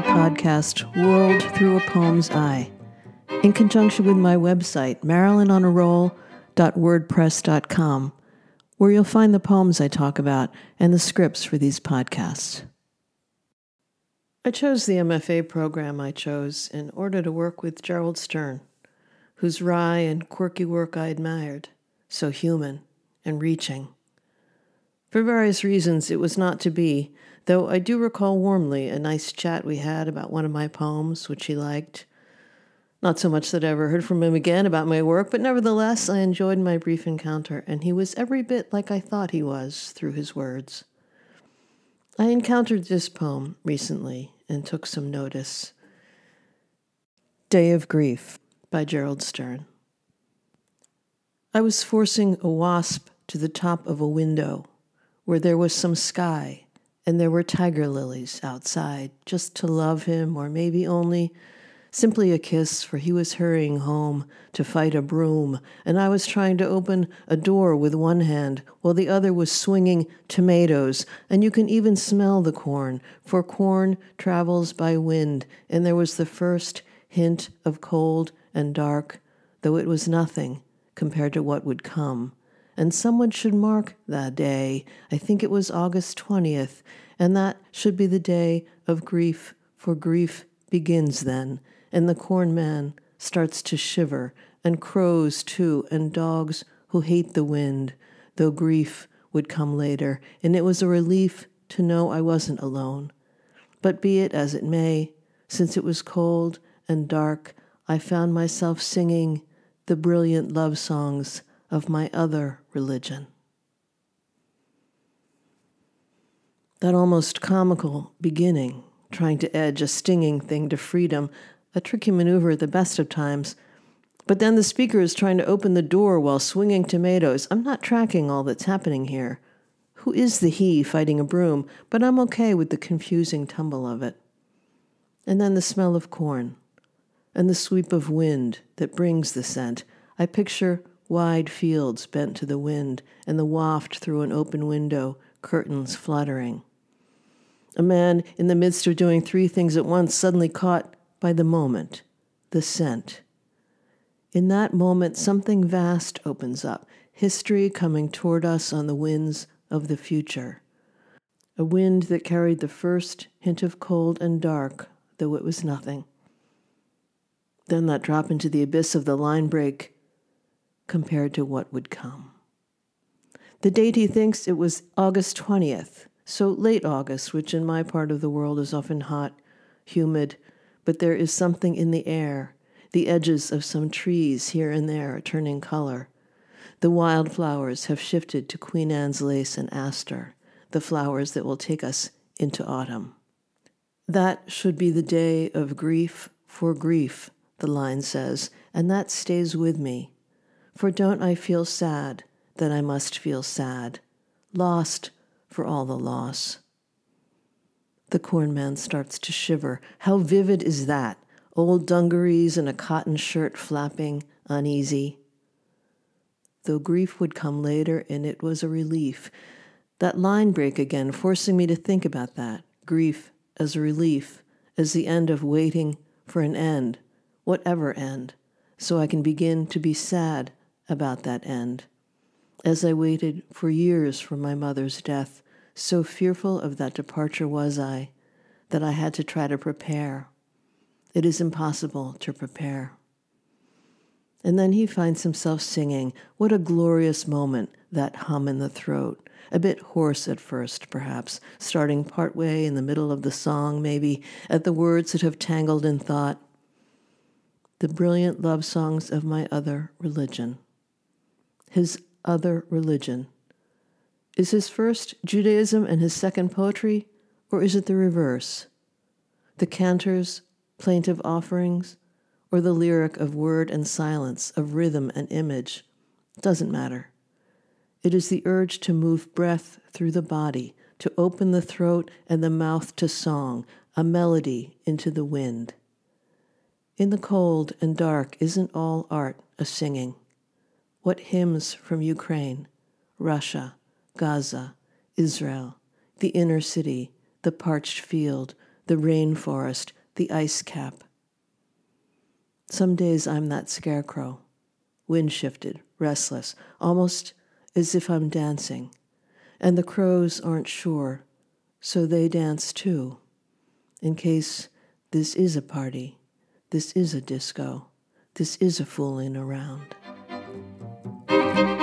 podcast, Whirled Through a Poem's Eye, in conjunction with my website, marilynonaroll.wordpress.com, where you'll find the poems I talk about and the scripts for these podcasts. I chose the MFA program I chose in order to work with Gerald Stern, whose wry and quirky work I admired, so human and reaching. For various reasons, it was not to be, though I do recall warmly a nice chat we had about one of my poems, which he liked. Not so much that I ever heard from him again about my work, but nevertheless I enjoyed my brief encounter, and he was every bit like I thought he was through his words. I encountered this poem recently and took some notice. Day of Grief by Gerald Stern. I was forcing a wasp to the top of a window where there was some sky and there were tiger lilies outside just to love him or maybe only Simply a kiss, for he was hurrying home to fight a broom, and I was trying to open a door with one hand while the other was swinging tomatoes, and you can even smell the corn, for corn travels by wind, and there was the first hint of cold and dark, though it was nothing compared to what would come. And someone should mark that day. I think it was August 20th, and that should be the day of grief, for grief begins then and the corn man starts to shiver, and crows too, and dogs who hate the wind, though grief would come later, and it was a relief to know I wasn't alone. But be it as it may, since it was cold and dark, I found myself singing the brilliant love songs of my other religion. That almost comical beginning, trying to edge a stinging thing to freedom, a tricky maneuver at the best of times. But then the speaker is trying to open the door while swinging tomatoes. I'm not tracking all that's happening here. Who is the he fighting a broom? But I'm okay with the confusing tumble of it. And then the smell of corn and the sweep of wind that brings the scent. I picture wide fields bent to the wind and the waft through an open window, curtains fluttering. A man in the midst of doing three things at once suddenly caught by the moment, the scent. In that moment, something vast opens up, history coming toward us on the winds of the future. A wind that carried the first hint of cold and dark, though it was nothing. Then that drop into the abyss of the line break compared to what would come. The date he thinks it was August 20th, so late August, which in my part of the world is often hot, humid, but there is something in the air. The edges of some trees here and there are turning color. The wildflowers have shifted to Queen Anne's lace and aster, the flowers that will take us into autumn. That should be the day of grief for grief, the line says, and that stays with me. For don't I feel sad that I must feel sad, lost for all the loss? The corn man starts to shiver. How vivid is that? Old dungarees and a cotton shirt flapping, uneasy. Though grief would come later, and it was a relief. That line break again, forcing me to think about that. Grief as a relief, as the end of waiting for an end, whatever end, so I can begin to be sad about that end. As I waited for years for my mother's death, so fearful of that departure was I that I had to try to prepare. It is impossible to prepare. And then he finds himself singing. What a glorious moment, that hum in the throat. A bit hoarse at first, perhaps, starting partway in the middle of the song, maybe, at the words that have tangled in thought. The brilliant love songs of my other religion. His other religion is his first Judaism and his second poetry, or is it the reverse? The cantors, plaintive offerings, or the lyric of word and silence, of rhythm and image? Doesn't matter. It is the urge to move breath through the body, to open the throat and the mouth to song, a melody into the wind. In the cold and dark, isn't all art a singing? What hymns from Ukraine, Russia, Gaza, Israel, the inner city, the parched field, the rainforest, the ice cap. Some days I'm that scarecrow, wind shifted, restless, almost as if I'm dancing. And the crows aren't sure, so they dance too, in case this is a party, this is a disco, this is a fooling around. Thank you.